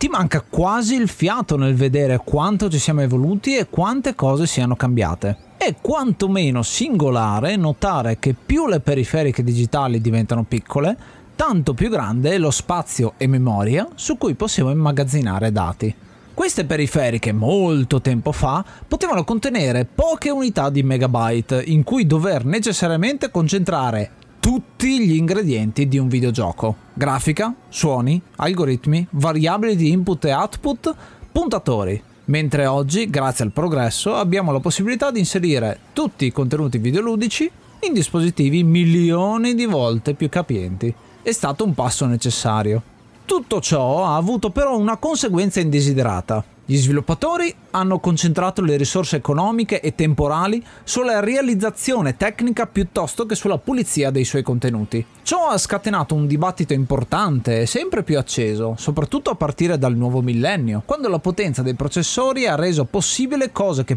ti manca quasi il fiato nel vedere quanto ci siamo evoluti e quante cose siano cambiate. È quantomeno singolare notare che più le periferiche digitali diventano piccole, tanto più grande è lo spazio e memoria su cui possiamo immagazzinare dati. Queste periferiche molto tempo fa potevano contenere poche unità di megabyte in cui dover necessariamente concentrare tutti gli ingredienti di un videogioco. Grafica, suoni, algoritmi, variabili di input e output, puntatori. Mentre oggi, grazie al progresso, abbiamo la possibilità di inserire tutti i contenuti videoludici in dispositivi milioni di volte più capienti. È stato un passo necessario. Tutto ciò ha avuto però una conseguenza indesiderata. Gli sviluppatori hanno concentrato le risorse economiche e temporali sulla realizzazione tecnica piuttosto che sulla pulizia dei suoi contenuti. Ciò ha scatenato un dibattito importante e sempre più acceso, soprattutto a partire dal nuovo millennio, quando la potenza dei processori ha reso possibile cose che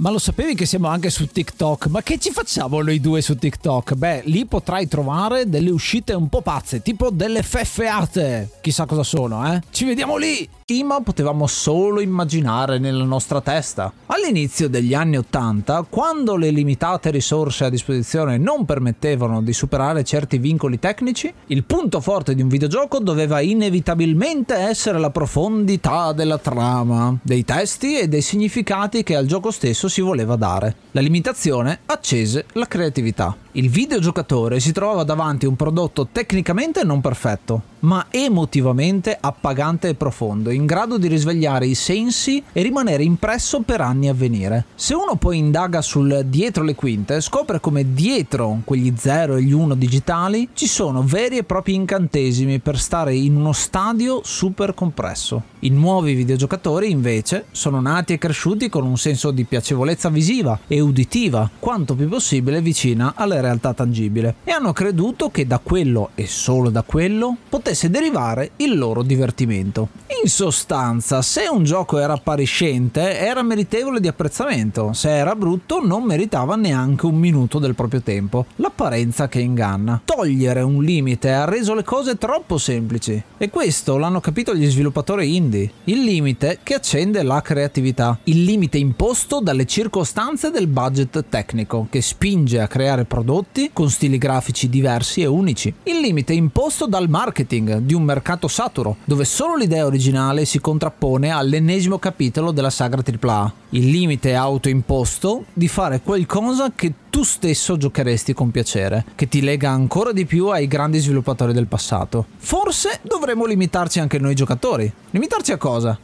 Ma lo sapevi che siamo anche su TikTok? Ma che ci facciamo noi due su TikTok? Beh, lì potrai trovare delle uscite un po' pazze, tipo delle feffeate. Chissà cosa sono, eh? Ci vediamo lì! Prima potevamo solo immaginare nella nostra testa. All'inizio degli anni 80, quando le limitate risorse a disposizione non permettevano di superare certi vincoli tecnici, il punto forte di un videogioco doveva inevitabilmente essere la profondità della trama, dei testi e dei significati che al gioco stesso si voleva dare. La limitazione accese la creatività. Il videogiocatore si trovava davanti a un prodotto tecnicamente non perfetto, ma emotivamente appagante e profondo, in grado di risvegliare i sensi e rimanere impresso per anni a venire. Se uno poi indaga sul dietro le quinte, scopre come dietro quegli 0 e gli 1 digitali ci sono veri e propri incantesimi per stare in uno stadio super compresso. I nuovi videogiocatori invece sono nati e cresciuti con un senso di piacevolezza visiva e uditiva quanto più possibile vicina alla realtà tangibile e hanno creduto che da quello e solo da quello potesse derivare il loro divertimento. In sostanza, se un gioco era appariscente era meritevole di apprezzamento, se era brutto non meritava neanche un minuto del proprio tempo. L'apparenza che inganna. Togliere un limite ha reso le cose troppo semplici e questo l'hanno capito gli sviluppatori indie il limite che accende la creatività, il limite imposto dalle circostanze del budget tecnico che spinge a creare prodotti con stili grafici diversi e unici, il limite imposto dal marketing di un mercato saturo dove solo l'idea originale si contrappone all'ennesimo capitolo della sagra AAA, il limite autoimposto di fare qualcosa che tu stesso giocheresti con piacere, che ti lega ancora di più ai grandi sviluppatori del passato. Forse dovremmo limitarci anche noi giocatori. Limitarci a cosa?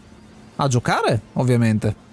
A giocare, ovviamente.